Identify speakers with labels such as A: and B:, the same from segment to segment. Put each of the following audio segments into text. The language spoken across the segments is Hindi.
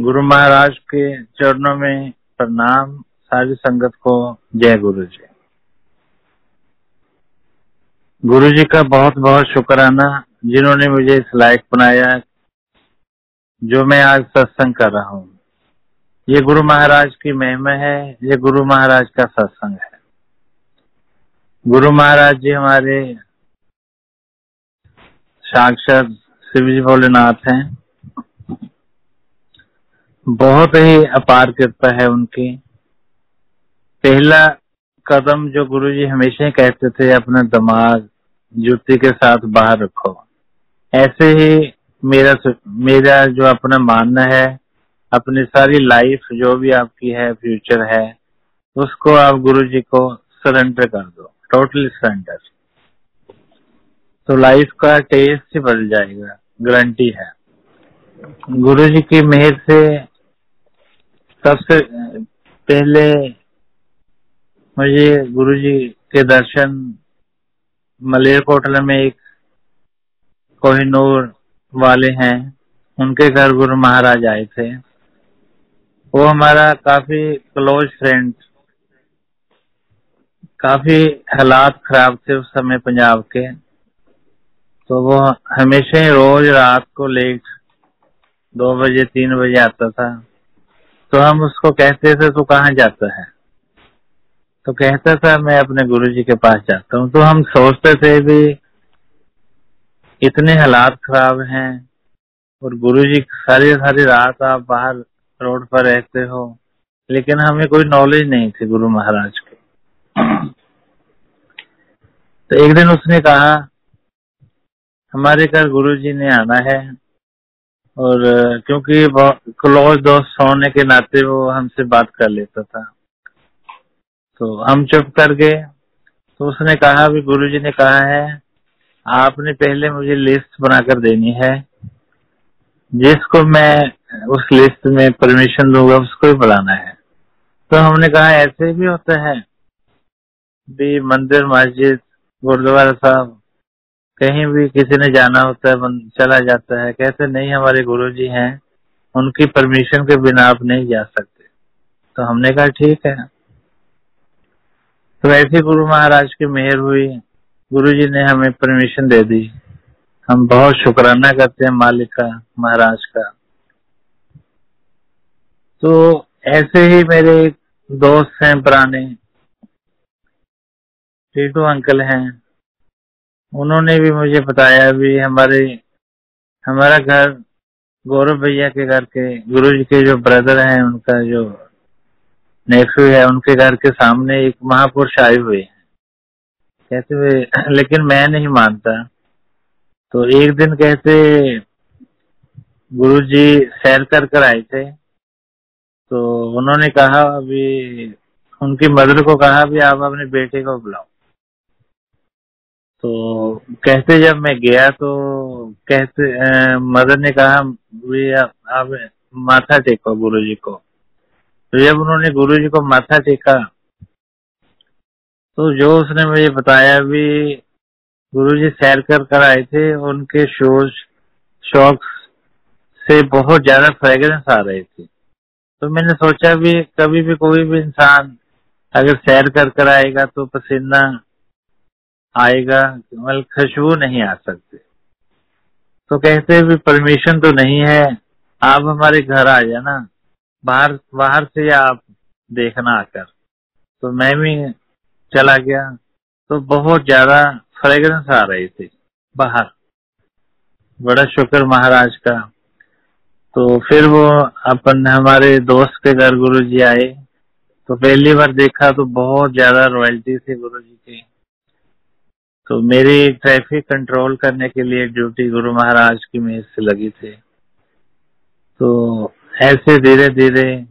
A: गुरु महाराज के चरणों में प्रणाम सारी संगत को जय गुरु जी। गुरु जी का बहुत बहुत शुक्राना जिन्होंने मुझे इस लायक बनाया, जो मैं आज सत्संग कर रहा हूँ। ये गुरु महाराज की महिमा है, ये गुरु महाराज का सत्संग है। गुरु महाराज जी हमारे साक्षात शिव जी भोलेनाथ हैं। बहुत ही अपार कृपा है उनकी। पहला कदम जो गुरु जी हमेशा कहते थे, अपना दिमाग, जुती के साथ बाहर रखो। ऐसे ही मेरा मेरा जो अपना मानना है, अपनी सारी लाइफ जो भी आपकी है फ्यूचर है, उसको आप गुरु जी को सरेंडर कर दो। टोटली सरेंडर तो लाइफ का टेस्ट ही बदल जाएगा। गारंटी है। गुरु जी की मेहर से सबसे पहले मुझे गुरु जी के दर्शन मलेरकोटला में एक कोहिनूर वाले हैं, उनके घर गुरु महाराज आए थे। वो हमारा काफ़ी क्लोज फ्रेंड काफ़ी हालात खराब थे उस समय पंजाब के। तो वो हमेशा ही रोज रात को लेट दो बजे, तीन बजे आता था। तो हम उसको कहते थे, तू कहाँ जाता है? तो कहता था, मैं अपने गुरु जी के पास जाता हूँ। तो हम सोचते थे भी, इतने हालात खराब हैं और गुरु जी सारी सारी रात आप बाहर रोड पर रहते हो, लेकिन हमें कोई नॉलेज नहीं थी गुरु महाराज की। तो एक दिन उसने कहा, हमारे घर गुरु जी ने आना है। और क्योंकि क्लोज दोस्त होने के नाते वो हमसे बात कर लेता था। तो हम चुप कर गए तो उसने कहा भी गुरु जी ने कहा है, आपने पहले मुझे लिस्ट बनाकर देनी है। जिसको मैं उस लिस्ट में परमिशन दूँगा, उसको ही बुलाना है। तो हमने कहा, ऐसे भी होता है। भी मंदिर, मस्जिद, गुरुद्वारा साहब कहीं भी किसी ने जाना होता है चला जाता है, कहते नहीं, हमारे गुरु जी हैं, उनकी परमिशन के बिना आप नहीं जा सकते। तो हमने कहा, ठीक है। तो ऐसे गुरु महाराज की मेहर हुई। गुरु जी ने हमें परमिशन दे दी। हम बहुत शुक्राना करते हैं मालिक का, महाराज का। तो ऐसे ही मेरे दोस्त हैं, पुराने। टीटू अंकल हैं। उन्होंने भी मुझे बताया भी हमारे, हमारा घर गौरव भैया के घर के गुरु जी के जो ब्रदर हैं, उनका जो नेफ्यू है, उनके घर के सामने एक महापुरुष आए हुए हैं। कहते हुए, लेकिन मैं नहीं मानता। तो एक दिन कहते गुरु जी सैर कर कर आए थे। तो उन्होंने कहा अभी, उनकी मदर को कहा भी आप अपने बेटे को बुलाओ। तो कहते जब मैं गया तो कहते मदर ने कहा आप माथा टेको गुरु जी को। तो जब उन्होंने गुरु जी को माथा टेका तो जो उसने मुझे बताया भी गुरु जी सैर कर कर आए थे, उनके शोज़, शौक से बहुत ज़्यादा फ्रेगरेंस आ रही थी। तो मैंने सोचा भी, कभी भी कोई भी इंसान अगर सैर कर कर आएगा तो पसीना आएगा मतलब खुशबू नहीं आ सकती। तो कहते भी परमिशन तो नहीं है, आप हमारे घर आ जाना, बाहर बाहर से आप देखना आकर। तो मैं भी चला गया तो बहुत ज़्यादा फ्रेग्रेंस आ रही थी बाहर। बड़ा शुक्र महाराज का। तो फिर वो अपन, हमारे दोस्त के घर गुरु जी आए तो पहली बार देखा तो बहुत ज़्यादा रॉयल्टी थी गुरु जी की। तो मेरी ट्रैफ़िक कंट्रोल करने के लिए ड्यूटी गुरु महाराज की मेज से लगी थी। तो ऐसे धीरे धीरे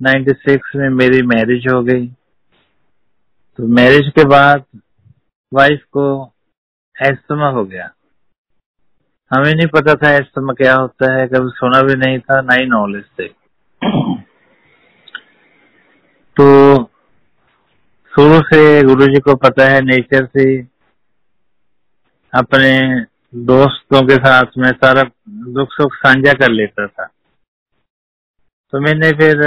A: 96 में मेरी मैरिज हो गई। तो मैरिज के बाद वाइफ को एस्थमा हो गया। हमें नहीं पता था एस्थमा क्या होता है, कभी सुना भी नहीं था, ना ही नॉलेज थे। तो शुरू से गुरु जी को पता है नेचर से अपने दोस्तों के साथ में सारा दुख सुख साझा कर लेता था। तो मैंने फिर,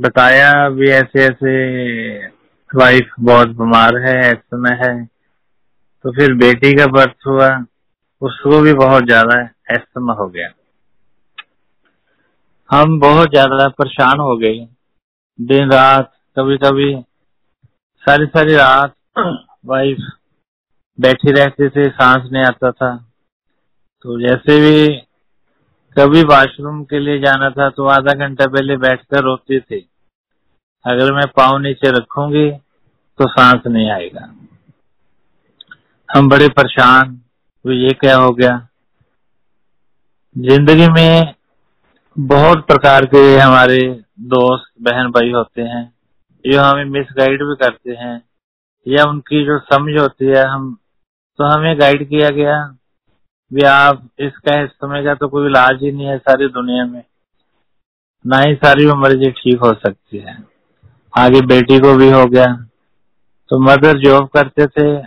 A: बताया भी ऐसे ऐसे वाइफ बहुत बीमार है, ऐसे में है। तो फिर बेटी का बर्थ हुआ, उसको भी बहुत ज़्यादा एस्थमा हो गया। हम बहुत ज़्यादा परेशान हो गए। दिन रात कभी कभी सारी सारी रात वाइफ बैठी रहते थे, सांस नहीं आता था। तो जैसे भी कभी वॉशरूम के लिए जाना था तो आधा घंटा पहले बैठकर रोती थी। अगर मैं पाँव नीचे रखूँगी तो सांस नहीं आएगा। हम बड़े परेशान तो ये क्या हो गया? ज़िंदगी में बहुत प्रकार के हमारे दोस्त, बहन भाई होते हैं, जो हमें मिसगाइड भी करते हैं। या उनकी जो समझ होती है, हम तो हमें गाइड किया गया भी आप इसका इस समय का तो कोई इलाज ही नहीं है सारी दुनिया में। ना ही सारी मर्ज़ी ठीक हो सकती है। आगे बेटी को भी हो गया। तो मदर जॉब करते थे,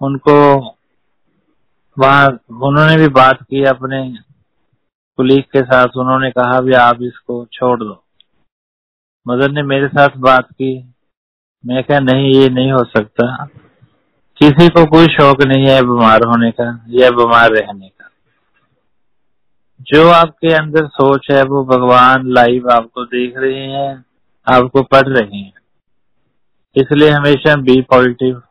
A: उनको वहाँ, उन्होंने भी बात की अपने कुलीग के साथ। उन्होंने कहा भी आप इसको छोड़ दो। मदर ने मेरे साथ बात की। मैं कहा, नहीं, ये नहीं हो सकता। किसी को कोई शौक नहीं है बीमार होने का या बीमार रहने का। जो आपके अंदर सोच है, वो भगवान लाइव आपको देख रहे हैं, आपको पढ़ रहे हैं। इसलिए हमेशा बी पॉजिटिव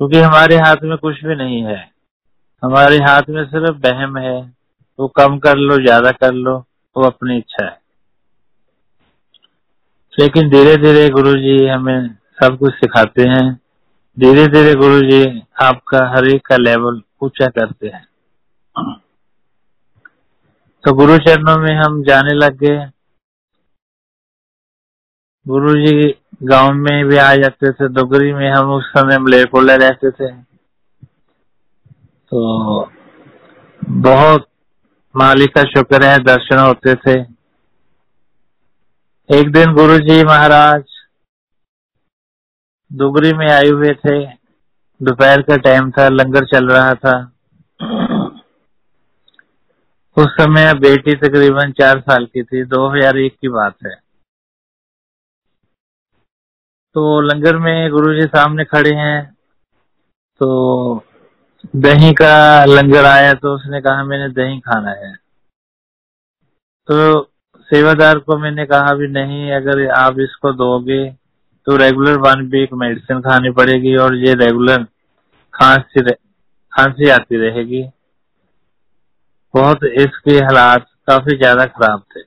A: क्योंकि हमारे हाथ में कुछ भी नहीं है। हमारे हाथ में सिर्फ़ बहम है। वो कम कर लो, ज़्यादा कर लो, वो अपनी इच्छा है। लेकिन धीरे धीरे गुरु जी हमें सब कुछ सिखाते हैं। धीरे धीरे गुरु जी आपका हर एक का लेवल ऊँचा करते हैं। तो गुरु चरणों में हम जाने लग। गए गुरु जी गाँव में भी आ जाते थे, डोगरी में हम उस समय मलेरकोला रहते थे। तो बहुत मालिक का शुक्र है, दर्शन होते थे। एक दिन गुरु जी महाराज दुगरी में आए हुए थे। दोपहर का टाइम था, लंगर चल रहा था। उस समय बेटी तकरीबन चार साल की थी 2001 की बात है। तो लंगर में गुरु जी सामने खड़े हैं। तो दही का लंगर आया तो उसने कहा, मैंने दही खाना है। तो सेवादार को मैंने कहा भी नहीं, अगर आप इसको दोगे तो रेगुलर वन वीक मेडिसिन खानी पड़ेगी और ये रेगुलर खांसी खांसी आती रहेगी। बहुत इसके हालात काफ़ी ज़्यादा खराब थे।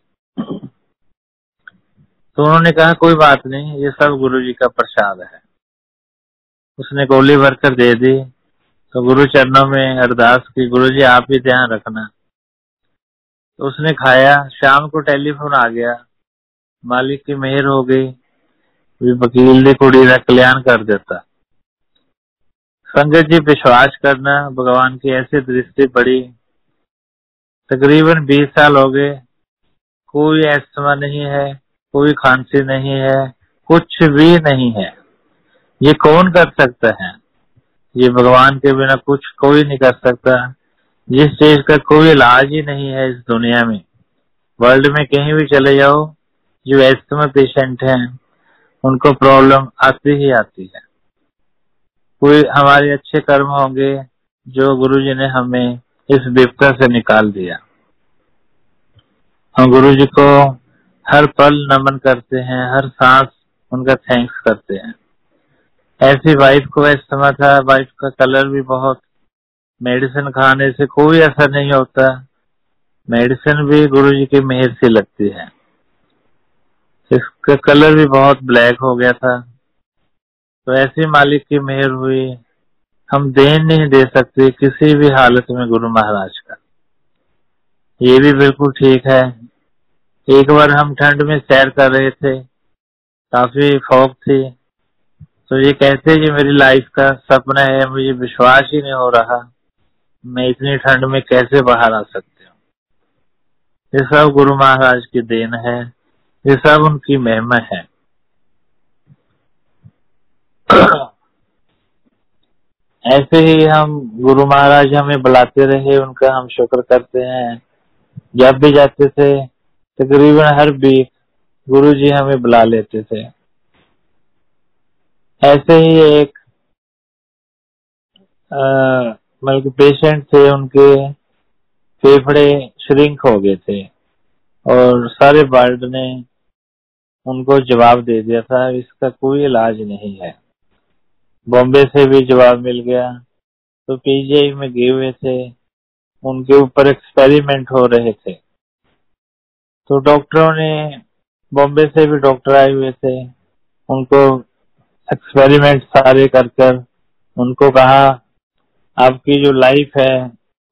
A: तो उन्होंने कहा, कोई बात नहीं, ये सब गुरु जी का प्रसाद है। उसने गोली भरकर दे दी। तो गुरु चरणों में अरदास की गुरु जी आप ही ध्यान रखना। उसने खाया, शाम को टेलीफोन आ गया। मालिक की मेहर हो गई वकील ने कुड़ी का कल्याण कर देता। संगत जी, विश्वास करना भगवान की ऐसी दृष्टि पड़ी। तकरीबन बीस साल हो गए। कोई एस्मा नहीं है, कोई खांसी नहीं है, कुछ भी नहीं है। ये कौन कर सकता है? ये भगवान के बिना कुछ कोई नहीं कर सकता। जिस चीज़ का कोई इलाज ही नहीं है इस दुनिया में, वर्ल्ड में कहीं भी चले जाओ, जो एस्थमा पेशेंट हैं, उनको प्रॉब्लम आती ही आती है। कोई हमारे अच्छे कर्म होंगे, जो गुरु जी ने हमें इस विपता से निकाल दिया। हम गुरु जी को हर पल नमन करते हैं, हर सांस उनका थैंक्स करते हैं। ऐसी वाइफ को इस्तेमाल था वाइफ का कलर भी बहुत मेडिसिन खाने से कोई असर नहीं होता। मेडिसिन भी गुरु जी की मेहर से लगती है। इसका कलर भी बहुत ब्लैक हो गया था। तो ऐसी मालिक की मेहर हुई। हम देन नहीं दे सकते किसी भी हालत में गुरु महाराज का। ये भी बिल्कुल ठीक है। एक बार हम ठंड में सैर कर रहे थे। काफ़ी फॉग थी। तो ये कहते कि मेरी लाइफ का सपना है, मुझे विश्वास ही नहीं हो रहा। मैं इतनी ठंड में कैसे बाहर आ सकती हूँ? ये सब गुरु महाराज की देन है। ये सब उनकी महिमा है। ऐसे ही हम गुरु महाराज हमें बुलाते रहे, उनका हम शुक्र करते हैं। जब भी जाते थे, तकरीबन हर वीक गुरु जी हमें बुला लेते थे। ऐसे ही एक मतलब पेशेंट थे, उनके फेफड़े श्रिंक हो गए थे और सारे वर्ल्ड ने उनको जवाब दे दिया था, इसका कोई इलाज नहीं है। बॉम्बे से भी जवाब मिल गया। तो पीजीआई में गए हुए थे, उनके ऊपर एक्सपेरिमेंट हो रहे थे। तो डॉक्टरों ने, बॉम्बे से भी डॉक्टर आए हुए थे, उनको एक्सपेरिमेंट सारे कर कर उनको कहा आपकी जो लाइफ है,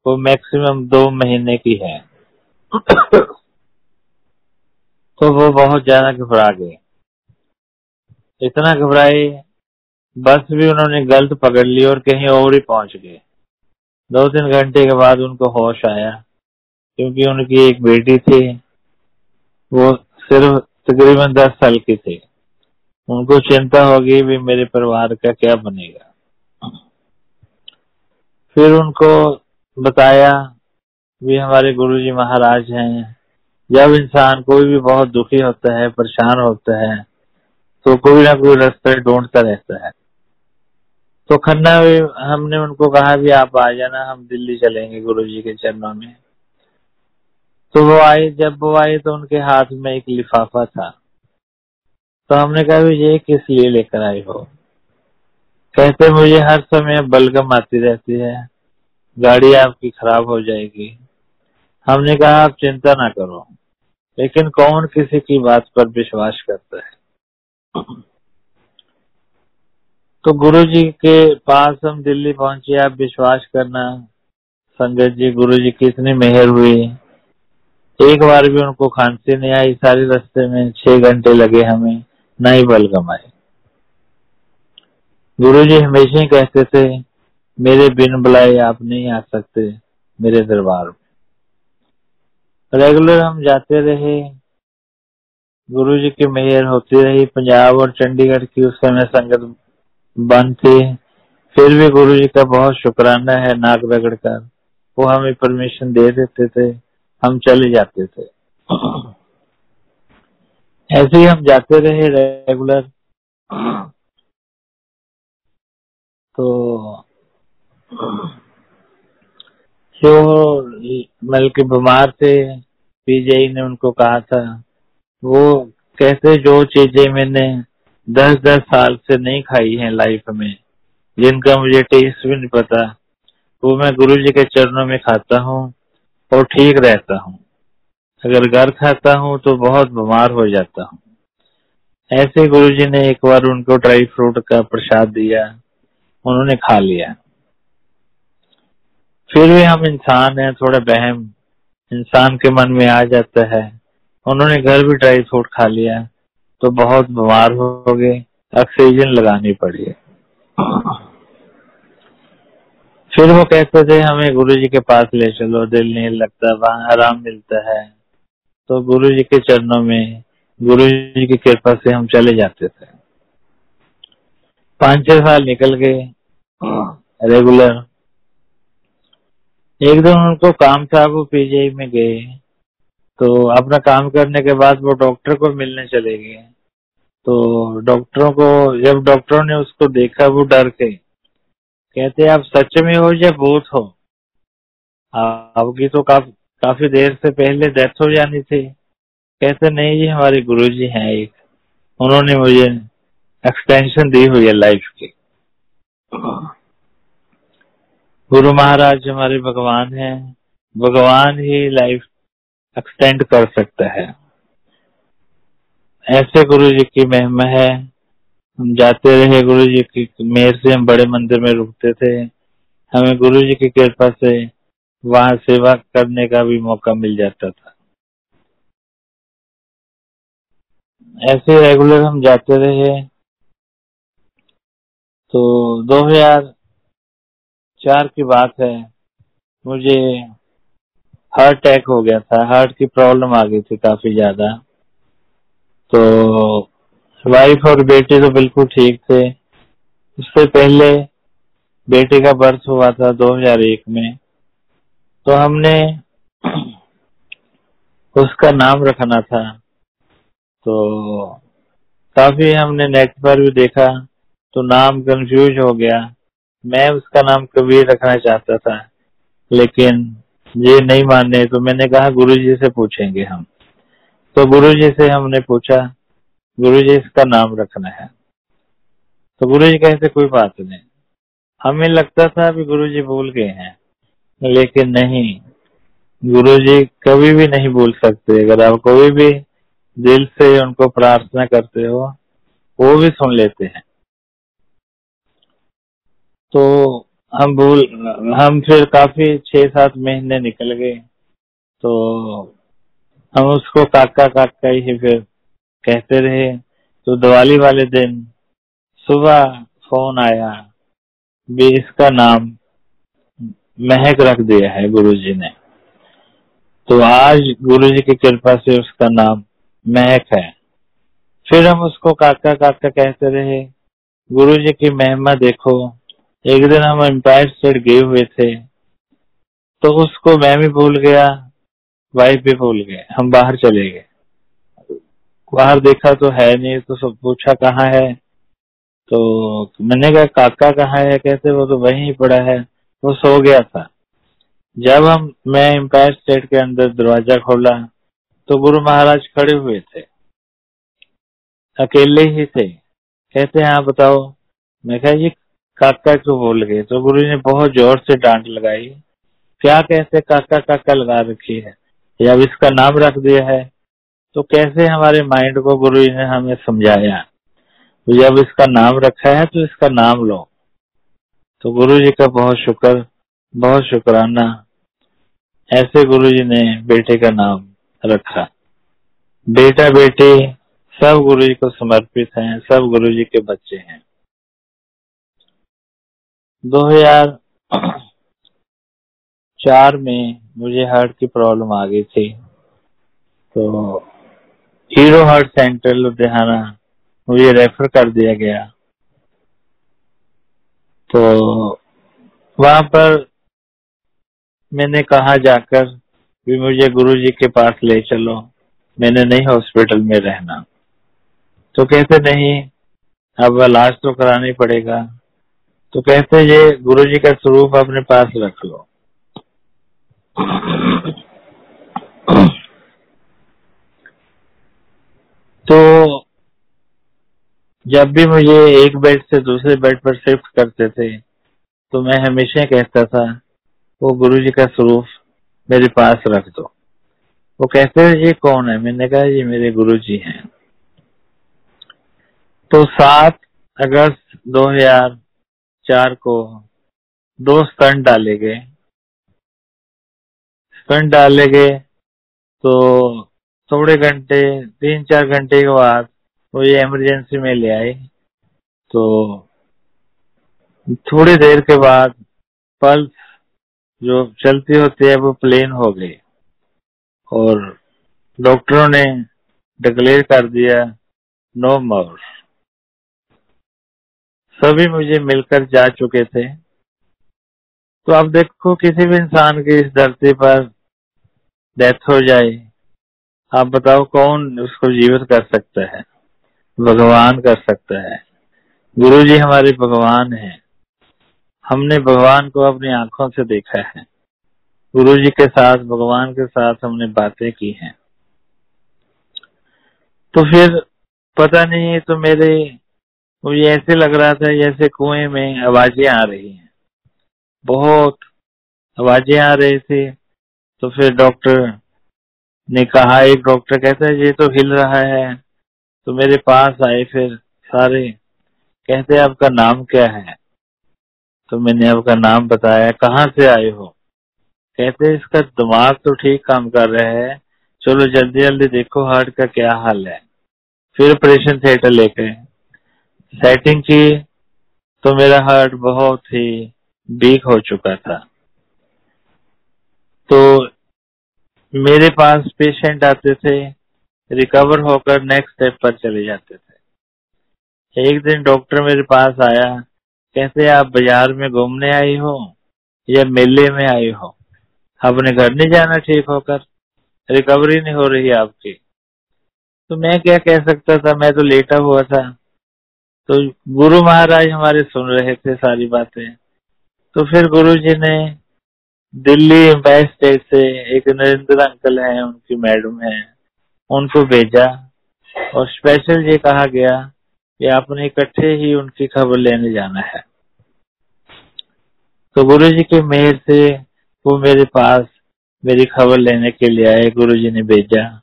A: वो मैक्सिमम दो महीने की है। तो वो बहुत ज़्यादा घबरा गए इतना घबराए बस भी उन्होंने गलत पकड़ ली और कहीं और ही पहुँच गए। दो तीन घंटे के बाद उनको होश आया, क्योंकि उनकी एक बेटी थी, वो सिर्फ़ तकरीबन दस साल की थी। उनको चिंता होगी भी मेरे परिवार का क्या बनेगा। फिर उनको बताया भी हमारे गुरु जी महाराज हैं। जब इंसान कोई भी बहुत दुखी होता है, परेशान होता है तो कोई ना कोई रास्ता ढूंढता रहता है। तो खन्ना भी हमने उनको कहा भी आप आ जाना, हम दिल्ली चलेंगे गुरु जी के चरणों में। तो वो आए, जब वो आए तो उनके हाथ में एक लिफाफा था। तो हमने कहा भी ये किस लिए लेकर आए हो? कहते मुझे हर समय बलगम आती रहती है। गाड़ी आपकी खराब हो जाएगी। हमने कहा, आप चिंता ना करो। लेकिन कौन किसी की बात पर विश्वास करता है? तो गुरु जी के पास हम दिल्ली पहुँचे। आप विश्वास करना, संगत जी गुरु जी की इतनी मेहर हुई। एक बार भी उनको खांसी नहीं आई। सारे रास्ते में छह घंटे लगे हमें, न ही बल गमाए गुरु जी हमेशा ही कहते थे, मेरे बिन बुलाए आप नहीं आ सकते, मेरे दरबार में। रेगुलर हम जाते रहे। गुरु जी की मेहर होती रही। पंजाब और चंडीगढ़ की उस समय संगत बंद थी। फिर भी गुरु जी का बहुत शुक्राना है नाक रगड़ कर वो हमें परमिशन दे देते थे। हम चले जाते थे। ऐसे ही हम जाते रहे रेगुलर तो जो बल्कि बीमार थे? पीजीआई ने उनको कहा था। वो कैसे जो चीज़ें मैंने दस दस साल से नहीं खाई हैं लाइफ में, जिनका मुझे टेस्ट भी नहीं पता, वो मैं गुरु जी के चरणों में खाता हूँ और ठीक रहता हूँ। अगर घर खाता हूँ तो बहुत बीमार हो जाता हूँ। ऐसे गुरु जी ने एक बार उनको ड्राई फ्रूट का प्रसाद दिया। उन्होंने खा लिया। फिर भी हम इंसान हैं, थोड़ा बहम। इंसान के मन में आ जाता है। उन्होंने घर भी ड्राई फ्रूट खा लिया। तो बहुत बीमार हो गए। ऑक्सीजन लगानी पड़ी। फिर वो कहते थे, हमें गुरु जी के पास ले चलो। दिल नहीं लगता, वहाँ आराम मिलता है। तो गुरु जी के चरणों में गुरु जी की कृपा से हम चले जाते थे। पाँच छह साल निकल गए। रेगुलर एक दिन उनको काम था वो पीजीआई में गए। तो अपना काम करने के बाद वो डॉक्टर को मिलने चले गए। तो डॉक्टरों को जब डॉक्टरों ने उसको देखा वो डर के कहते आप सच में हो या भूत हो? आपकी तो काफ़ी काफ़ी देर से पहले डेथ हो जानी थी। कहते नहीं जी हमारे गुरुजी हैं एक। उन्होंने मुझे एक्सटेंशन दी हुई है लाइफ की। गुरु महाराज हमारे भगवान हैं। भगवान ही लाइफ एक्सटेंड कर सकता है। ऐसे गुरु जी की महिमा है। हम जाते रहे गुरु जी की मेहर से, हम बड़े मंदिर में रुकते थे। हमें गुरु जी की कृपा से वहाँ सेवा करने का भी मौका मिल जाता था। ऐसे रेगुलर हम जाते रहे। तो 2000 चार की बात है। मुझे हार्ट अटैक हो गया था। हार्ट की प्रॉब्लम आ गई थी काफ़ी ज़्यादा। तो वाइफ और बेटे तो बिल्कुल ठीक थे। उससे पहले बेटे का बर्थ हुआ था 2001 में। तो हमने उसका नाम रखना था। तो काफ़ी हमने नेट पर भी देखा। तो नाम कंफ्यूज हो गया। मैं उसका नाम कबीर रखना चाहता था, लेकिन ये नहीं माने तो मैंने कहा, गुरुजी से पूछेंगे हम। तो गुरुजी से हमने पूछा, गुरुजी इसका नाम रखना है। तो गुरुजी कहते, कोई बात नहीं। हमें लगता था अभी गुरुजी भूल गए हैं, लेकिन नहीं। गुरु जी कभी भी नहीं भूल सकते। अगर आप कोई भी दिल से उनको प्रार्थना करते हो, वो भी सुन लेते हैं। तो हम भूल, हम फिर काफ़ी छह सात महीने निकल गए। तो हम उसको काका काका ही फिर कहते रहे। तो दिवाली वाले दिन सुबह फ़ोन आया भी इसका नाम महक रख दिया है गुरुजी ने। तो आज गुरुजी की कृपा से उसका नाम महक है। फिर हम उसको काका काका कहते रहे, गुरुजी की महिमा देखो एक दिन हम एम्पायर स्टेट गए हुए थे तो उसको मैं भी भूल गया वाइफ भी भूल गए, हम बाहर चले गए। बाहर देखा तो है नहीं तो सब पूछा कहाँ है? तो मैंने कहा, काका कहाँ है? कहते, वो तो वहीं पड़ा है। वो सो गया था। जब हम, मैं एम्पायर स्टेट के अंदर दरवाज़ा खोला तो गुरु महाराज खड़े हुए थे। अकेले ही थे। कहते हैं हाँ बताओ। मैं कहा, ये काका क्यों बोल गए तो गुरु ने बहुत ज़ोर से डांट लगाई। क्या कैसे काका काका लगा रखी है? या अब इसका नाम रख दिया है? तो कैसे हमारे माइंड को गुरु ने हमें समझाया? तो जब इसका नाम रखा है तो इसका नाम लो। तो गुरु जी का बहुत शुक्र, बहुत शुक्राना। ऐसे गुरु जी ने बेटे का नाम रखा। बेटा बेटी सब गुरु जी को समर्पित हैं, सब गुरु जी के बच्चे हैं। 2004 में मुझे हार्ट की प्रॉब्लम आ गई थी। तो हीरो हार्ट सेंटर लुधियाना मुझे रेफर कर दिया गया। तो वहाँ पर मैंने कहा जाकर भी मुझे गुरुजी के पास ले चलो, मैंने नहीं हॉस्पिटल में रहना। तो कहते, नहीं, अब इलाज तो कराना ही पड़ेगा। तो कहते ये गुरु जी का स्वरूप अपने पास रख लो। तो जब भी मुझे एक बेड से दूसरे बेड पर शिफ्ट करते थे तो मैं हमेशा कहता था, वो गुरु जी का स्वरूप मेरे पास रख दो। वो कहते हैं, ये कौन है? मैंने कहा, ये मेरे गुरु जी हैं। तो सात अगस्त 2000 चार को दो स्टंट डाले गए स्टंट डाले गए तो थोड़े घंटे, तीन चार घंटे के बाद वो ये इमरजेंसी में ले आए। तो थोड़ी देर के बाद पल्स जो चलती होती है वो प्लेन हो गई। और डॉक्टरों ने डिक्लेयर कर दिया नो मोर सभी मुझे मिलकर जा चुके थे। तो आप देखो, किसी भी इंसान की इस धरती पर डेथ हो जाए, आप बताओ कौन उसको जीवित कर सकता है? भगवान कर सकता है। गुरु जी हमारे भगवान हैं। हमने भगवान को अपनी आँखों से देखा है। गुरु जी के साथ, भगवान के साथ हमने बातें की हैं। तो फिर पता नहीं तो मेरे मुझे ऐसे लग रहा था जैसे कुएँ में आवाज़ें आ रही हैं। बहुत आवाज़ें आ रही थी। तो फिर डॉक्टर ने कहा, एक डॉक्टर कहता है, ये तो हिल रहा है। तो मेरे पास आए फिर सारे। कहते, आपका नाम क्या है? तो मैंने आपका नाम बताया, कहाँ से आए हो? कहते, इसका दिमाग तो ठीक काम कर रहा है। चलो जल्दी जल्दी देखो हार्ट का क्या हाल है। फिर ऑपरेशन थिएटर लेके सेटिंग की तो मेरा हार्ट बहुत ही वीक हो चुका था। तो मेरे पास पेशेंट आते थे रिकवर होकर नेक्स्ट स्टेप पर चले जाते थे। एक दिन डॉक्टर मेरे पास आया कहते आप बाज़ार में घूमने आई हो या मेले में आई हो? अपने घर नहीं जाना ठीक होकर? रिकवरी नहीं हो रही आपकी। तो मैं क्या कह सकता था? मैं तो लेटा हुआ था। तो गुरु महाराज हमारे सुन रहे थे सारी बातें। तो फिर गुरु जी ने दिल्ली एम्पायर स्टेट से एक नरेंद्र अंकल है, उनकी मैडम है, उनको भेजा और स्पेशल ये कहा गया कि आपने इकट्ठे ही उनकी खबर लेने जाना है। तो गुरु जी के मेहर से वो मेरे पास मेरी खबर लेने के लिए आए, गुरु जी ने भेजा।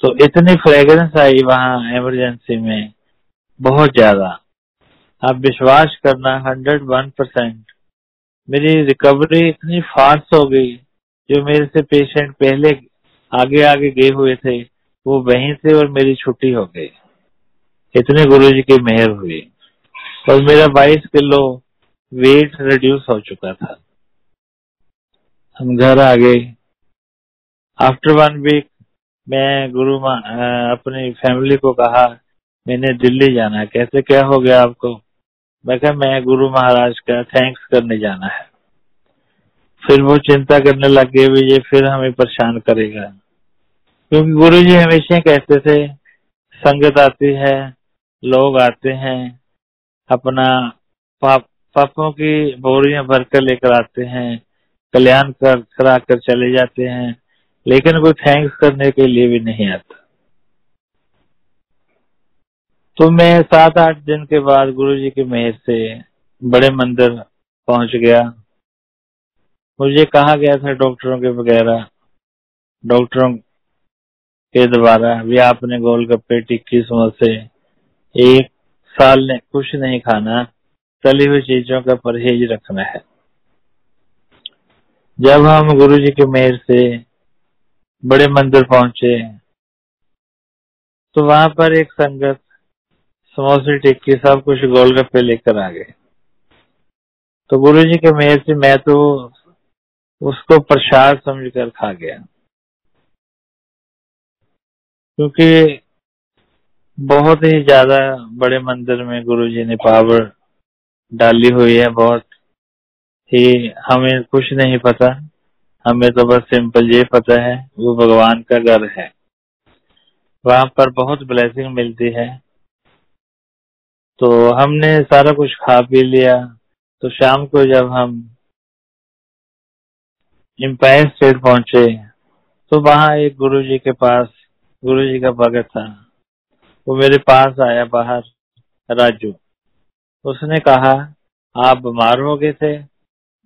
A: तो इतनी फ्रेग्रेंस आई वहाँ इमरजेंसी में। बहुत ज़्यादा। आप विश्वास करना हंड्रेड वन परसेंट मेरी रिकवरी इतनी फास्ट हो गई, जो मेरे से पेशेंट पहले आगे आगे गए हुए थे, वो वहीं से और मेरी छुट्टी हो गई। इतने गुरु जी की मेहर हुई। और मेरा 22 किलो वेट रिड्यूस हो चुका था। हम घर आ गए। आफ्टर वन वीक मैं गुरु अपनी फैमिली को कहा मैंने दिल्ली जाना है। कैसे क्या हो गया आपको? मैं कहा, मैं गुरु महाराज का थैंक्स करने जाना है। फिर वो चिंता करने लग गए ये फिर हमें परेशान करेगा। क्योंकि गुरु जी हमेशा कहते थे, संगत आती है, लोग आते हैं, अपना पाप, पापों की बोरियाँ भर कर लेकर आते हैं, कल्याण कर करा कर चले जाते हैं, लेकिन कोई थैंक्स करने के लिए भी नहीं आता। तो मैं सात आठ दिन के बाद गुरु जी की मेहर से बड़े मंदिर पहुँच गया। मुझे कहा गया था डॉक्टरों के वगैरह, डॉक्टरों के द्वारा भी आपने गोलगप्पे, टिक्की, समोसे, एक साल ने कुछ नहीं खाना, तली हुई चीज़ों का परहेज रखना है। जब हम गुरु जी के मेहर से बड़े मंदिर पहुँचे तो वहाँ पर एक संगत समोसे टिक्की सब कुछ गोलगप्पे लेकर आ गए। तो गुरु जी के मेहर से मैं तो उसको प्रसाद समझकर खा गया। क्योंकि बहुत ही ज़्यादा बड़े मंदिर में गुरु जी ने पावर डाली हुई है, बहुत ही हमें कुछ नहीं पता। हमें तो बस सिंपल ये पता है, वो भगवान का घर है। वहाँ पर बहुत ब्लेसिंग मिलती है। तो हमने सारा कुछ खा पी लिया। तो शाम को जब हम एम्पायर स्टेट पहुँचे तो वहाँ एक गुरु जी के पास गुरु जी का भगत था। वो मेरे पास आया बाहर, राजू। उसने कहा, आप बीमार हो गए थे?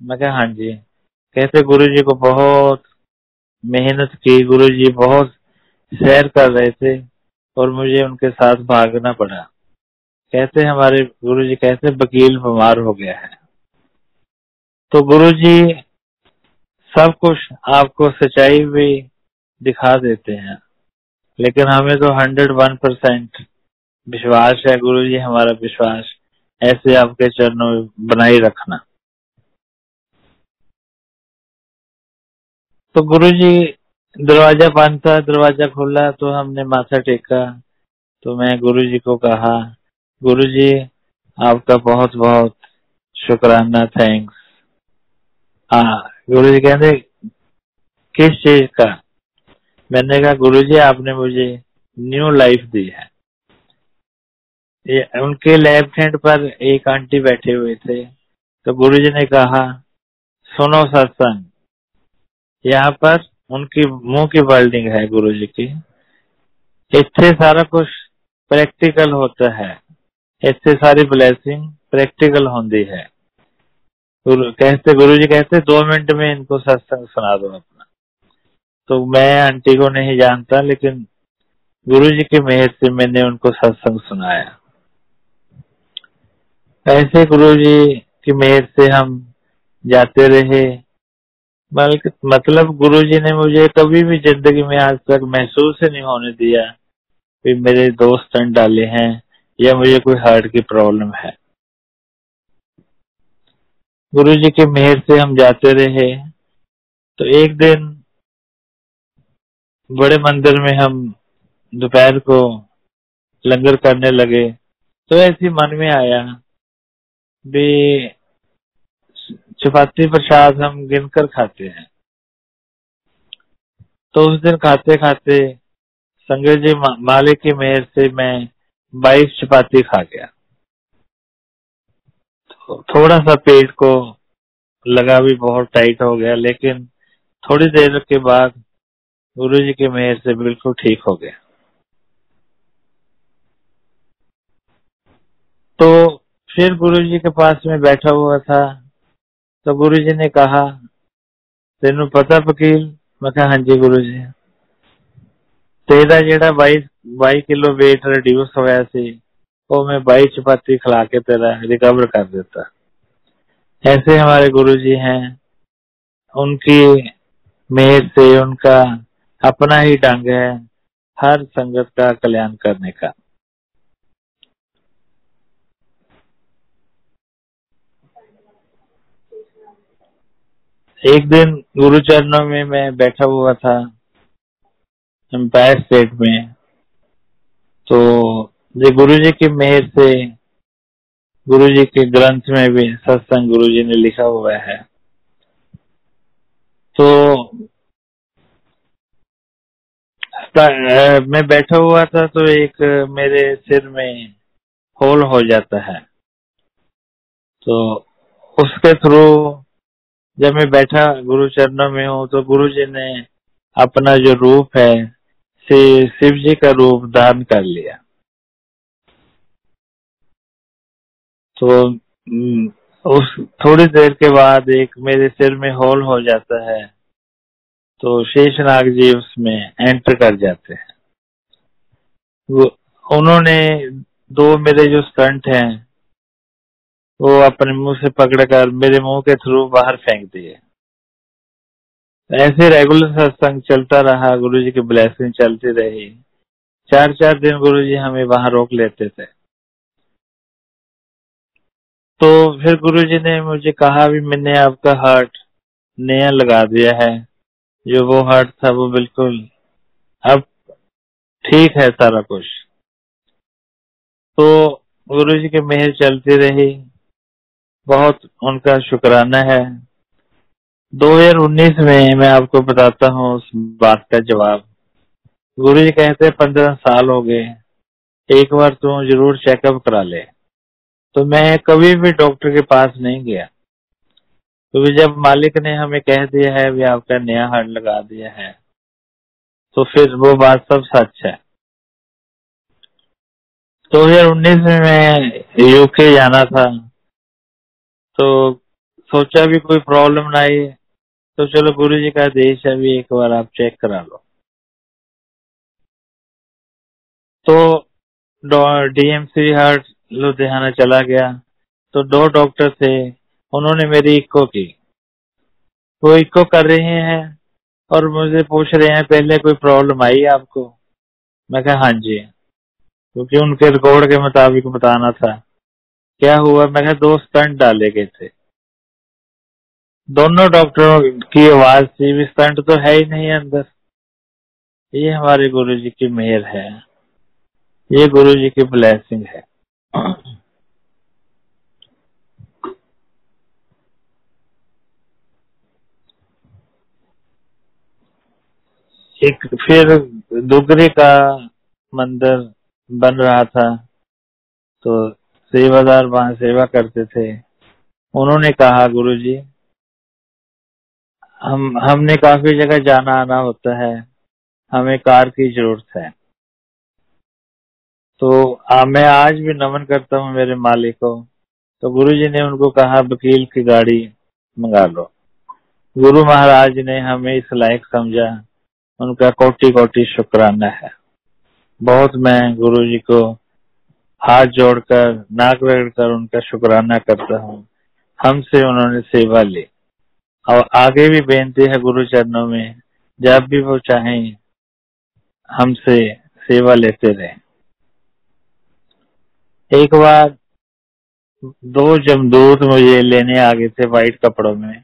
A: मैं कहा हाँ जी। कहते गुरु जी को बहुत मेहनत की। गुरु जी बहुत सैर कर रहे थे और मुझे उनके साथ भागना पड़ा। कहते हमारे गुरु जी कहते वकील बीमार हो गया है। तो गुरु जी सब कुछ आपको सच्चाई भी दिखा देते हैं, लेकिन हमें तो हंड्रेड वन परसेंट विश्वास है गुरु जी हमारा विश्वास ऐसे आपके चरणों में बनाए रखना। तो गुरु जी दरवाज़ा बंद था, दरवाज़ा खुला तो हमने माथा टेका तो मैं गुरु जी को कहा गुरु जी आपका बहुत बहुत शुक्राना थैंक्स हाँ गुरु जी कहते, किस चीज़ का? मैंने कहा गुरु जी आपने मुझे न्यू लाइफ दी है। ये, उनके लेफ़्ट हैंड पर एक आंटी बैठे हुए थे। तो गुरु जी ने कहा, सुनो सत्संग, यहाँ पर उनकी मुँह की वर्ल्डिंग है गुरु जी की। इससे सारा कुछ प्रैक्टिकल होता है। इससे सारी ब्लेसिंग प्रैक्टिकल होती है। कहते गुरु जी कहते, दो मिनट में इनको सत्संग सुना दो अपना। तो मैं आंटी को नहीं जानता, लेकिन गुरु जी की मेहर से मैंने उनको सत्संग सुनाया। ऐसे गुरु जी की मेहर से हम जाते रहे। बल्कि मतलब गुरु जी ने मुझे कभी भी ज़िंदगी में आज तक महसूस ही नहीं होने दिया कि मेरे दोस्त डाले हैं। या मुझे कोई हार्ट की प्रॉब्लम है। गुरु जी की मेहर से हम जाते रहे। तो एक दिन बड़े मंदिर में हम दोपहर को लंगर करने लगे। तो ऐसी मन में आया भी चपाती प्रसाद हम गिनकर खाते हैं। तो उस दिन खाते खाते संजय जी मालिक की मेहर से मैं बाईस चपाती खा गया। तो थोड़ा सा पेट को लगा भी बहुत टाइट हो गया, लेकिन थोड़ी देर के बाद गुरु जी की मेहर से बिल्कुल ठीक हो गया। तो फिर गुरु जी के पास में बैठा हुआ था। तो गुरु जी ने कहा, तेन पता वकील मैं कहा हाँ जी गुरु जी। तेरा जेड़ा बाई बाई किलो वेट रिड्यूस होया सी वो मैं बाई चपाती खिला के तेरा रिकवर कर देता ऐसे हमारे गुरु जी हैं उनकी मेहर से उनका अपना ही ढंग है हर संगत का कल्याण करने का एक दिन गुरु चरणों में मैं बैठा हुआ था एम्पायर स्टेट में। तो ये गुरु जी की मेहर से गुरु जी के ग्रंथ में भी सत्संग गुरु जी ने लिखा हुआ है। तो मैं बैठा हुआ था तो एक मेरे सिर में होल हो जाता है। तो उसके थ्रू जब मैं बैठा गुरु चरणों में हूँ तो गुरु जी ने अपना जो रूप है से शिव जी का रूप दान कर लिया। तो हम्म, उस थोड़ी देर के बाद एक मेरे सिर में होल हो जाता है तो शेषनाग जी उसमें एंटर कर जाते हैं। वो उन्होंने दो मेरे जो स्टंट हैं वो अपने मुँह से पकड़कर मेरे मुँह के थ्रू बाहर फेंक दिए। ऐसे रेगुलर सत्संग चलता रहा गुरु जी की ब्लेसिंग चलती रही। चार चार दिन गुरु जी हमें वहाँ रोक लेते थे। तो फिर गुरु जी ने मुझे कहा भी मैंने आपका हार्ट नया लगा दिया है। जो वो हार्ट था वो बिल्कुल अब ठीक है सारा कुछ। तो गुरु जी की मेहर चलती रही। बहुत उनका शुक्राना है। 2019 में मैं आपको बताता हूँ उस बात का जवाब। गुरु जी कहते पंद्रह साल हो गए, एक बार तू ज़रूर चेकअप करा ले। तो मैं कभी भी डॉक्टर के पास नहीं गया। क्योंकि तो जब मालिक ने हमें कह दिया है भी आपका नया हार्ट लगा दिया है तो फिर वो बात सब सच है। दो हज़ार उन्नीस में मैं यूके जाना था तो सोचा भी कोई प्रॉब्लम ना आई तो चलो गुरु जी का देश है भी एक बार आप चेक करा लो। तो डीएमसी हार्ट लुधियाना चला गया। तो दो डॉक्टर थे, उन्होंने मेरी इको की। वो इको कर रहे हैं, और मुझे पूछ रहे हैं, पहले कोई प्रॉब्लम आई आपको? मैं कहा हाँ जी। क्योंकि उनके रिकॉर्ड के मुताबिक बताना था। क्या हुआ? मैं कहा, दो स्टंट डाले गए थे। दोनों डॉक्टरों की आवाज़ थी भी तो है ही नहीं अंदर। ये हमारे गुरु जी की मेहर है। ये गुरु जी की ब्लेसिंग है। एक फिर दुगरे का मंदिर बन रहा था तो सेवादार वहाँ सेवा करते थे। उन्होंने कहा, गुरुजी हम हमने काफ़ी जगह जाना आना होता है। हमें कार की ज़रूरत है। तो आ, मैं आज भी नमन करता हूँ मेरे मालिक। को तो गुरु जी ने उनको कहा वकील की गाड़ी मंगा लो। गुरु महाराज ने हमें इस लायक समझा। उनका कोटि कोटि शुक्राना है। बहुत मैं गुरु जी को हाथ जोड़कर नाक रगड़कर उनका शुक्राना करता हूँ। हमसे उन्होंने सेवा ली। और आगे भी बेनती है गुरु चरणों में, जब भी वो चाहें, हमसे सेवा लेते रहे। एक बार दो जमदूत मुझे लेने आ गए थे व्हाइट कपड़ों में।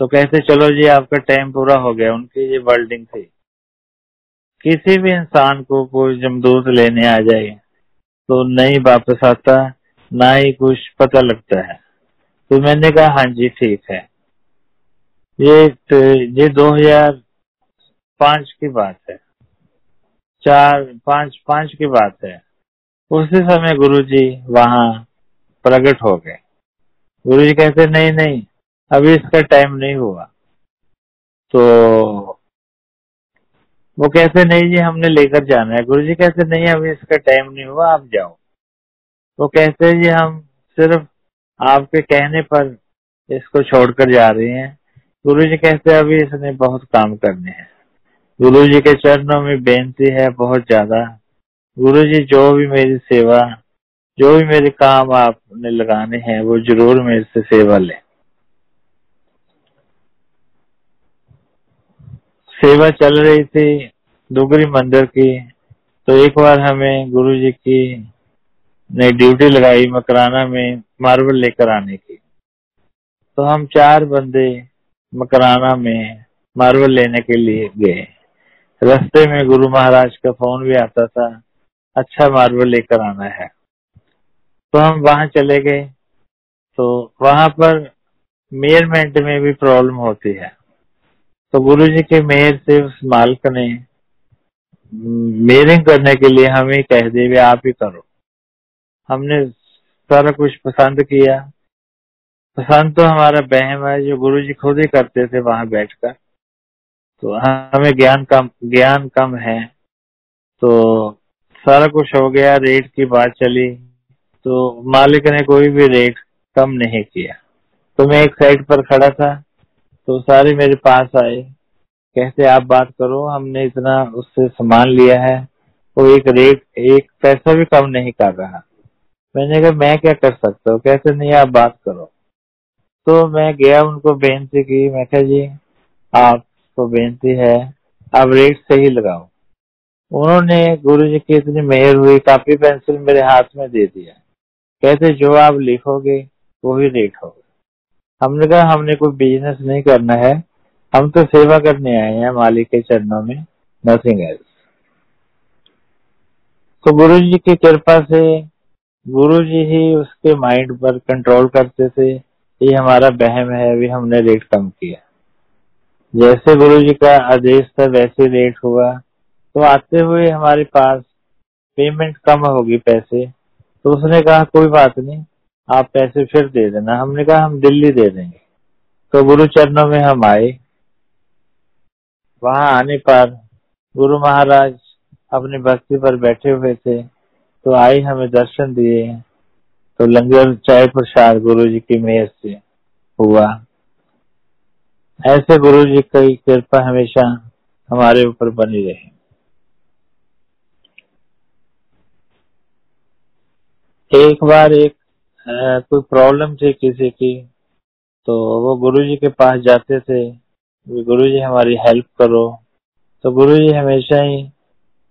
A: तो कहते, चलो जी, आपका टाइम पूरा हो गया, उनकी ये वर्ल्डिंग थी। किसी भी इंसान को कोई जमदूत लेने आ जाए तो नहीं वापस आता, ना ही कुछ पता लगता है। तो मैंने कहा हाँ जी, ठीक है। ये ये 2005 की बात है। चार, पाँच पाँच की बात है। उसी समय गुरुजी वहाँ प्रकट हो गए। गुरुजी कहते, नहीं नहीं, अभी इसका टाइम नहीं हुआ। तो वो कहते, नहीं जी, हमने लेकर जाना है। गुरु जी कहते, नहीं, अभी इसका टाइम नहीं हुआ, आप जाओ। वो कहते, जी, हम सिर्फ़ आपके कहने पर इसको छोड़कर जा रहे हैं। गुरु जी कहते हैं, अभी इसने बहुत काम करने हैं। गुरु जी के चरणों में बेनती है बहुत ज़्यादा। गुरु जी, जो भी मेरी सेवा, जो भी मेरे काम आपने लगाने हैं, वो ज़रूर मेरे से सेवा लें। सेवा चल रही थी डुगरी मंदिर की तो एक बार हमें गुरु जी की ने ड्यूटी लगाई मकराना में। मार्बल लेकर आने की तो हम चार बंदे मकराना में मार्बल लेने के लिए गए। रास्ते में गुरु महाराज का फ़ोन भी आता था अच्छा मार्बल लेकर आना है। तो हम वहाँ चले गए। तो वहाँ पर मेयरमेंट में भी प्रॉब्लम होती है। तो गुरु जी के मेयर से उस मालिक ने, मेयरिंग करने के लिए हमें कह दिए आप ही करो। हमने सारा कुछ पसंद किया। पसंद तो हमारा बहम है, जो गुरु जी खुद ही करते थे वहाँ बैठकर। तो हमें ज्ञान कम ज्ञान कम है। तो सारा कुछ हो गया, रेट की बात चली। तो मालिक ने कोई भी रेट कम नहीं किया। तो मैं एक साइड पर खड़ा था तो सारे मेरे पास आए। कहते, आप बात करो, हमने इतना उससे सामान लिया है, वो एक रेट, एक पैसा भी कम नहीं कर रहा। मैंने कहा, मैं क्या कर सकता हूँ? कैसे नहीं, आप बात करो। तो मैं गया उनको बेनती की, मैं कहा, जी, आपको बेनती है, आप रेट सही लगाओ। उन्होंने गुरु जी की इतनी मेहर हुई कापी पेंसिल मेरे हाथ में दे दिया। कहते, जो आप लिखोगे वो ही रेट होगा। हमने कहा, हमने कोई बिज़नेस नहीं करना है, हम तो सेवा करने आए हैं, मालिक के चरणों में नथिंग एल्स तो गुरु जी की कृपा से गुरु जी ही उसके माइंड पर कंट्रोल करते थे, ये हमारा बहम है, अभी हमने रेट कम किया। जैसे गुरु जी का आदेश था, वैसे रेट हुआ। तो आते हुए हमारे पास पेमेंट कम होगी पैसे तो उसने कहा, कोई बात नहीं, आप पैसे फिर दे देना। हमने कहा, हम दिल्ली दे देंगे। तो गुरु चरणों में हम आए। वहाँ आने पर गुरु महाराज अपनी भक्ति पर बैठे हुए थे। तो आई हमें दर्शन दिए तो लंगर चाय प्रसाद गुरु जी की मेहर से हुआ। ऐसे गुरु जी की कृपा हमेशा हमारे ऊपर बनी रहे। एक बार एक कोई प्रॉब्लम थी किसी की तो वो गुरु जी के पास जाते थे। गुरु जी हमारी हेल्प करो। तो गुरु जी हमेशा ही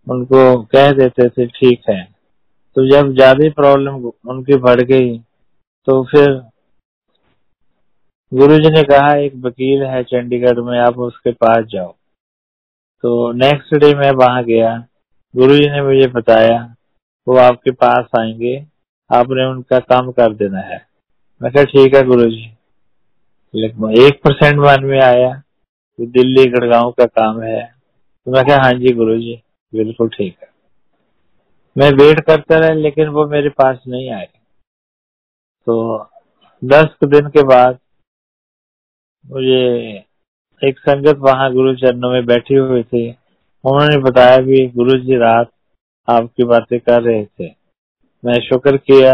A: उनको कह देते थे, ठीक है। तो जब ज़्यादा प्रॉब्लम उनकी बढ़ गई तो फिर गुरु जी ने कहा, एक वकील है चंडीगढ़ में, आप उसके पास जाओ। तो नेक्स्ट डे मैं वहाँ गया। गुरु जी ने मुझे बताया, वो आपके पास आएँगे, आपने उनका काम कर देना है। मैं कहा, ठीक है गुरु जी लेकिन एक परसेंट मन में आया दिल्ली गड़गांव का काम है। तो मैं कहा हाँ जी गुरु जी बिल्कुल ठीक है। मैं वेट करता रहा, लेकिन वो मेरे पास नहीं आए। तो दस दिन के बाद मुझे एक संगत वहाँ गुरु चरणों में बैठी हुई थी। उन्होंने बताया भी गुरु जी रात आपकी बातें कर रहे थे। मैं शुक्र किया,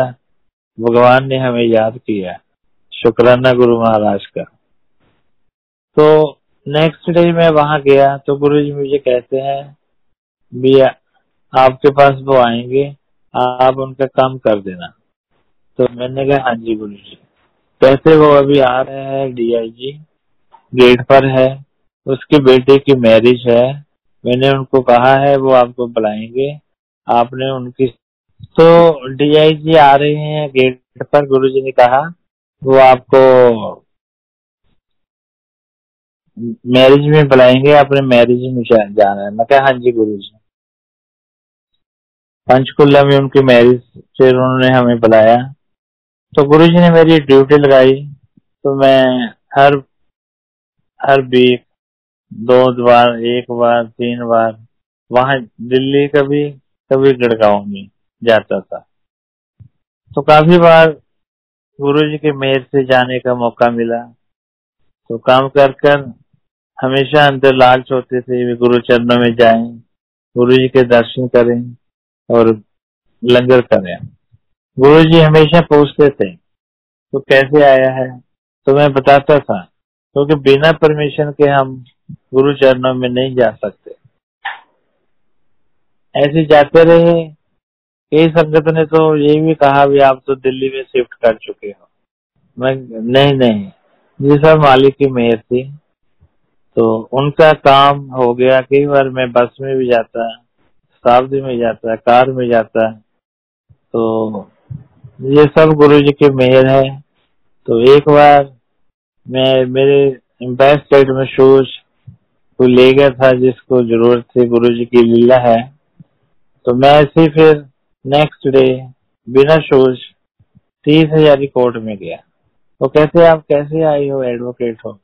A: भगवान ने हमें याद किया। शुक्राना गुरु महाराज का। तो नेक्स्ट डे मैं वहाँ गया तो गुरु जी मुझे कहते हैं, भैया आपके पास वो आएँगे, आप उनका काम कर देना। तो मैंने कहा हाँ जी गुरु जी कैसे वो अभी आ रहे हैं डीआईजी गेट पर है। उसके बेटे की मैरिज है। मैंने उनको कहा है, वो आपको बुलाएँगे। आपने उनकी तो डीआईजी आ रहे हैं गेट पर गुरु जी ने कहा, वो आपको मैरिज में बुलाएँगे अपने मैरिज में जाना है। मैं कहा हाँ जी गुरु जी पंचकुला में उनकी मैरिज फिर उन्होंने हमें बुलाया। तो गुरु जी ने मेरी ड्यूटी लगाई। तो मैं हर हर वीक, दो बार, एक बार, तीन बार, वहाँ दिल्ली कभी कभी गड़गांव में जाता था। तो काफ़ी बार गुरु जी के मेहर से जाने का मौका मिला। तो काम कर कर हमेशा अंदर लालच होते थे गुरु चरणों में जाएँ गुरु जी के दर्शन करें। और लंगर करें गुरु जी हमेशा पूछते थे तो कैसे आया है? तो मैं बताता था, क्योंकि बिना परमिशन के हम गुरु चरणों में नहीं जा सकते। ऐसे जाते रहे। कई संगत ने तो ये भी कहा भी आप तो दिल्ली में शिफ्ट कर चुके हो। मैं, नहीं नहीं ये सब मालिक की मेहर थी। तो उनका काम हो गया, कई बार मैं बस में भी जाता शताब्दी में जाता है, कार में जाता है। तो ये सब गुरु जी की मेहर है। तो एक बार मैं, मेरे साइड में शूज़ को ले गया था, जिसको ज़रूरत थी, गुरु जी की लीला है। तो मैं ऐसे फिर नेक्स्ट डे बिना शूज़ तीस हज़ार कोर्ट में गया। तो कैसे आप कैसे आई हो एडवोकेट हो?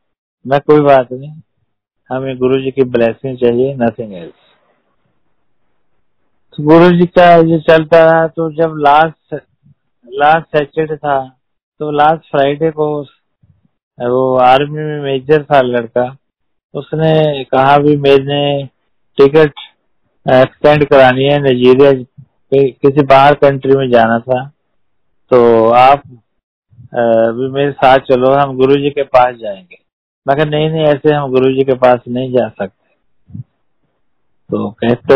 A: मैं, कोई बात नहीं। हमें गुरु जी की ब्लेसिंग चाहिए नथिंग एल्स गुरु जी का ये चलता रहा तो जब लास्ट लास्ट सैटरडे था तो लास्ट फ्राइडे को वो आर्मी में मेजर था लड़का। उसने कहा भी मैंने टिकट एक्सटेंड करानी है नाइजीरिया किसी बाहर कंट्री में जाना था। तो आप भी मेरे साथ चलो, हम गुरु जी के पास जाएँगे। मैं नहीं नहीं, ऐसे हम गुरु जी के पास नहीं जा सकते। तो कहते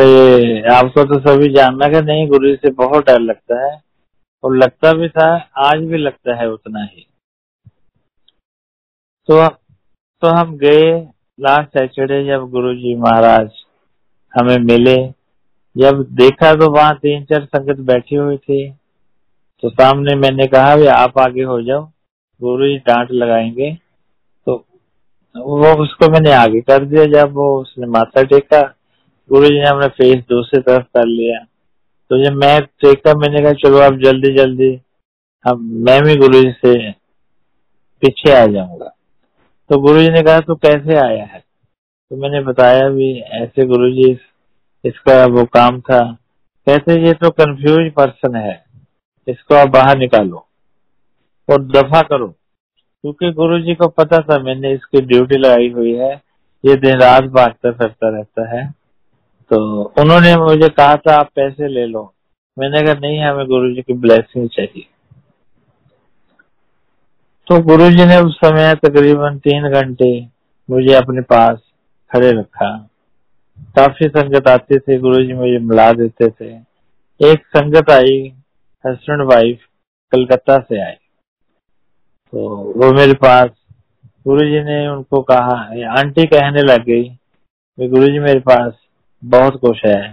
A: आपको तो सभी जानना कि नहीं, गुरु जी से बहुत डर लगता है। और लगता भी था, आज भी लगता है उतना ही। तो तो हम गए, लास्ट सैटरडे जब गुरु जी महाराज हमें मिले, जब देखा तो वहाँ तीन चार संगत बैठी हुई थी। तो सामने मैंने कहा भी आप आगे हो जाओ, गुरु जी डांट लगाएँगे। तो वो उसको मैंने आगे कर दिया, जब वो उसने माथा टेका गुरु जी ने अपना फेस दूसरी तरफ़ कर लिया। तो जब मैं देखा मैंने कहा, चलो आप जल्दी जल्दी अब मैं भी गुरु जी से पीछे आ जाऊँगा। तो गुरु जी ने कहा तो कैसे आया है? तो मैंने बताया भी, ऐसे गुरु जी, इसका वो काम था। कहते, ये तो कंफ्यूज पर्सन है, इसको आप बाहर निकालो और दफ़ा करो। क्योंकि गुरु जी को पता था, मैंने इसकी ड्यूटी लगाई हुई है। ये दिन रात भागता फिरता रहता है। तो उन्होंने मुझे कहा था, आप पैसे ले लो। मैंने कहा, नहीं, हमें गुरु जी की ब्लेसिंग चाहिए। तो गुरु जी ने उस समय तकरीबन तीन घंटे मुझे अपने पास खड़े रखा। काफ़ी संगत आते थे गुरु जी मुझे मिला देते थे। एक संगत आई हस्बैंड वाइफ कलकत्ता से आए। तो वो मेरे पास गुरु जी ने उनको कहा आंटी कहने लग गई गुरु जी मेरे पास बहुत कुछ है।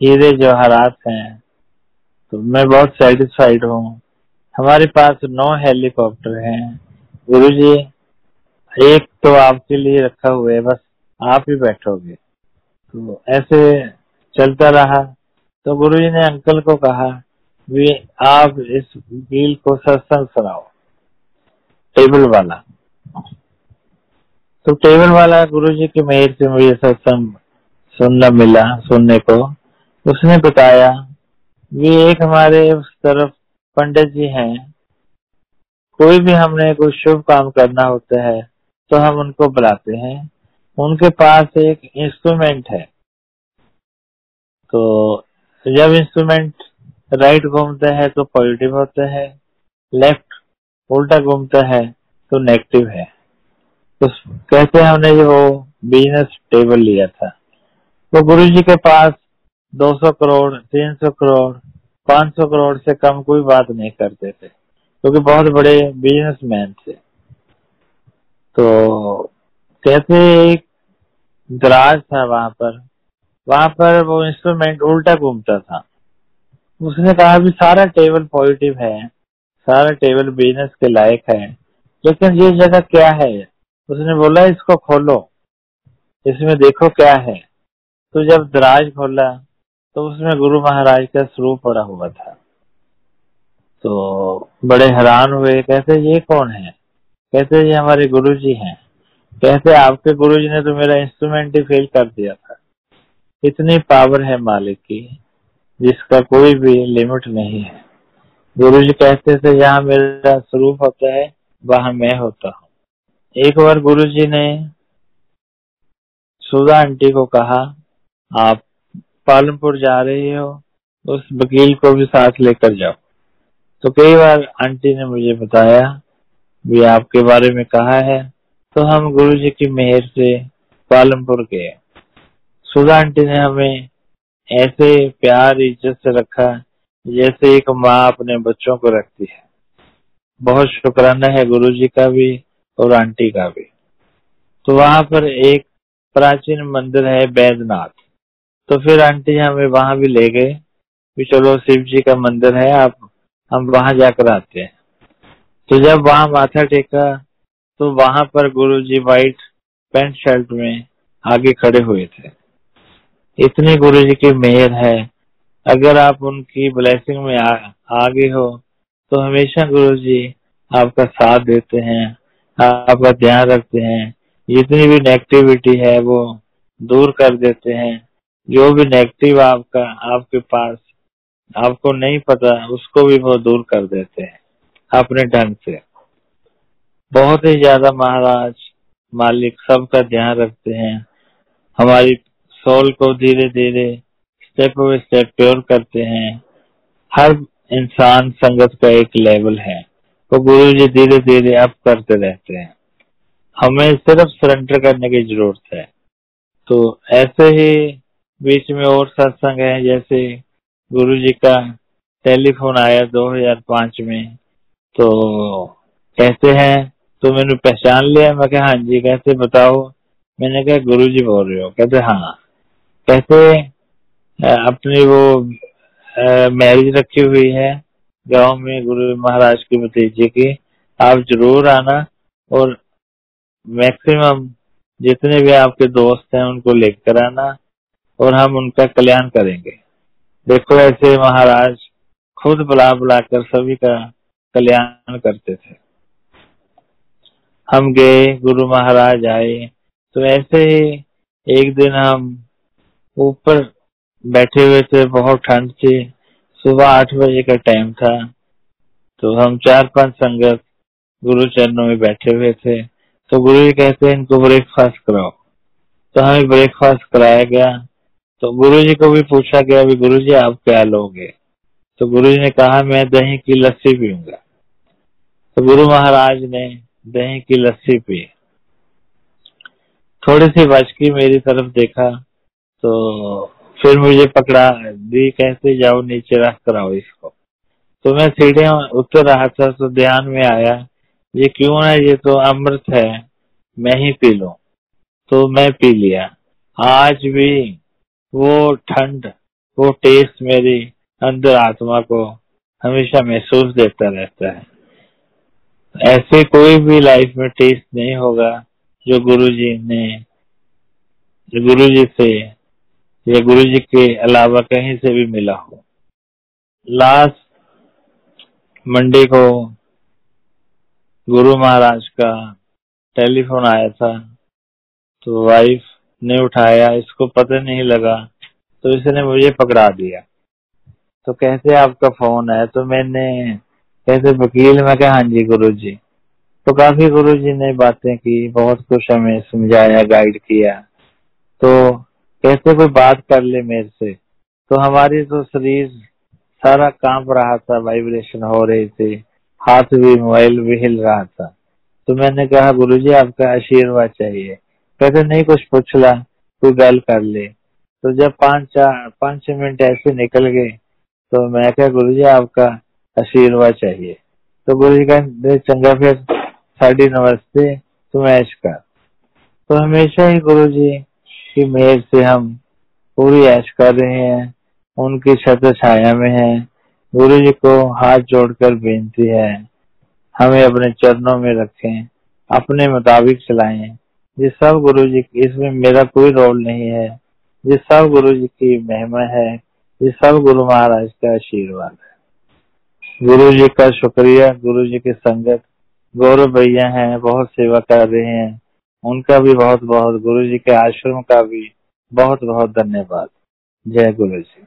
A: हीरे जवाहरात हैं। तो मैं बहुत सेटिस्फाइड हूँ। हमारे पास नौ हेलीकॉप्टर हैं। गुरु जी एक तो आपके लिए रखा हुआ है, बस आप ही बैठोगे। तो ऐसे चलता रहा। तो गुरु जी ने अंकल को कहा भी आप इस गील को सत्संग सुनाओ। टेबल वाला। तो टेबल वाला गुरु जी की मेहर से मुझे सत्संग सुनना मिला, सुनने को। उसने बताया, ये एक हमारे उस तरफ़ पंडित जी हैं। कोई भी हमने कोई शुभ काम करना होता है तो हम उनको बुलाते हैं। उनके पास एक इंस्ट्रूमेंट है। तो जब इंस्ट्रूमेंट राइट घूमता है तो पॉजिटिव होता है। लेफ़्ट उल्टा घूमता है तो नेगेटिव है। तो कहते हमने जो बिज़नेस टेबल लिया था। तो गुरु जी के पास 200 करोड़ 300 करोड़ 500 करोड़ से कम कोई बात नहीं करते थे, क्योंकि तो बहुत बड़े बिजनेसमैन थे। तो कहते एक दराज था वहाँ पर वहाँ पर वो इंस्ट्रूमेंट उल्टा घूमता था। उसने कहा भी सारा टेबल पॉजिटिव है, सारा टेबल बिज़नेस के लायक है, लेकिन ये जगह क्या है? उसने बोला, इसको खोलो, इसमें देखो क्या है। तो जब दराज खोला तो उसमें गुरु महाराज का स्वरूप पड़ा हुआ था। तो बड़े हैरान हुए, कहते, ये कौन है? कहते, ये हमारे गुरु जी हैं। कहते, आपके गुरु जी ने तो मेरा इंस्ट्रूमेंट ही फेल कर दिया था। इतनी पावर है मालिक की, जिसका कोई भी लिमिट नहीं है। गुरु जी कहते थे, यहाँ मेरा स्वरूप होता है, वहाँ मैं होता हूँ। एक बार गुरु जी ने सुधा आंटी को कहा आप पालमपुर जा रहे हो, उस वकील को भी साथ लेकर जाओ। तो कई बार आंटी ने मुझे बताया, भी आपके बारे में कहा है तो हम गुरु जी की मेहर से पालमपुर गए। सुधा आंटी ने हमें ऐसे प्यार, इज़्ज़त से रखा, जैसे एक माँ अपने बच्चों को रखती है। बहुत शुक्राना है गुरु जी का भी और आंटी का भी। तो वहाँ पर एक प्राचीन मंदिर है बैद्यनाथ। तो फिर आंटी हमें वहाँ भी ले गए चलो शिव जी का मंदिर है, आप, हम वहाँ जाकर आते हैं। तो जब वहाँ माथा टेका तो वहाँ पर गुरु जी व्हाइट पैंट शर्ट में आगे खड़े हुए थे। इतनी गुरु जी की मेहर है, अगर आप उनकी ब्लेसिंग में आगे हो तो हमेशा गुरु जी आपका साथ देते हैं, आपका ध्यान रखते हैं। जितनी भी नेगेटिविटी है, वो दूर कर देते हैं। जो भी नेगेटिव आपका, आपके पास, आपको नहीं पता, उसको भी वो दूर कर देते हैं, अपने ढंग से। बहुत ही ज़्यादा महाराज, मालिक, सबका ध्यान रखते हैं। हमारी सोल को धीरे धीरे स्टेप बाय स्टेप प्योर करते हैं। हर इंसान संगत का एक लेवल है। वो तो गुरु जी धीरे धीरे अप करते रहते हैं। हमें सिर्फ़ सरेंडर करने की ज़रूरत है। तो ऐसे ही बीच में और सत्संग है, जैसे गुरु जी का टेलीफोन आया 2005 में तो कहते हैं तो मैंने पहचान लिया मैं कहा हाँ जी, कहते, बताओ। मैंने कहा, गुरु जी बोल रहे हो? कहते हाँ। कहते अपनी वो मैरिज रखी हुई है, गाँव में गुरु महाराज की भतीजे की। आप ज़रूर आना और मैक्सिमम जितने भी आपके दोस्त हैं, उनको लेकर आना। और हम उनका कल्याण करेंगे। देखो, ऐसे महाराज खुद बुला बुला कर सभी का कल्याण करते थे। हम गए, गुरु महाराज आए तो ऐसे ही एक दिन हम ऊपर बैठे हुए थे, बहुत ठंड थी, सुबह आठ बजे का टाइम था तो हम चार पाँच संगत गुरु चरणों में बैठे हुए थे तो गुरु जी कहते हैं, इनको ब्रेकफास्ट कराओ। तो हमें ब्रेकफास्ट कराया गया तो गुरु जी को भी पूछा गया भी गुरु जी आप क्या लोगे? तो गुरु जी ने कहा, मैं दही की लस्सी पीऊँगा। तो गुरु महाराज ने दही की लस्सी पी। थोड़ी सी बच की मेरी तरफ़ देखा तो फिर मुझे पकड़ा, दी कहते जाओ, नीचे रख कर आओ इसको। तो मैं सीढ़ियाँ उतर रहा था तो ध्यान में आया, ये क्यों है? ये तो अमृत है, मैं ही पी लू। तो मैं पी लिया। आज भी वो ठंड, वो टेस्ट मेरी अंदर आत्मा को हमेशा महसूस देता रहता है। ऐसे कोई भी लाइफ में टेस्ट नहीं होगा जो गुरु जी ने, जो गुरु जी से, या गुरु जी के अलावा कहीं से भी मिला हो। लास्ट मंडे को गुरु महाराज का टेलीफोन आया था तो वाइफ ने उठाया, इसको पता नहीं लगा तो इसने मुझे पकड़ा दिया। तो कैसे आपका फ़ोन है तो मैंने कैसे वकील, में कहा हाँ जी गुरु जी तो काफ़ी गुरु जी ने बातें की, बहुत कुछ हमें समझाया गाइड किया। तो कैसे कोई बात कर ले मेरे से? तो हमारी तो शरीर सारा काँप रहा था वाइब्रेशन हो रही थी, हाथ भी मोबाइल भी हिल रहा था। तो मैंने कहा गुरु जी आपका आशीर्वाद चाहिए। कहते, नहीं, कुछ पूछ ला, तू गल कर ले। तो जब पाँच चार, पाँच छह मिनट ऐसे निकल गए तो मैं कहा, गुरु जी, आपका आशीर्वाद चाहिए। तो गुरु जी का चंगा, फिर साड़ी नमस्ते तुम ऐश कर। तो हमेशा ही गुरु जी की मेहर से हम पूरी ऐश कर रहे हैं, उनकी छत छाया में है। गुरु जी को हाथ जोड़कर बेनती है, हमें अपने चरणों में रखें, अपने मुताबिक चलाएँ। ये सब गुरु जी की इसमें मेरा कोई रोल नहीं है। ये सब गुरु जी की महिमा है ये सब गुरु महाराज का आशीर्वाद है। गुरु जी का शुक्रिया गुरु जी की संगत। गौरव भैया हैं, बहुत सेवा कर रहे हैं। उनका भी बहुत बहुत गुरु जी के आश्रम का भी बहुत बहुत धन्यवाद। जय गुरु जी